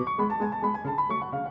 うん。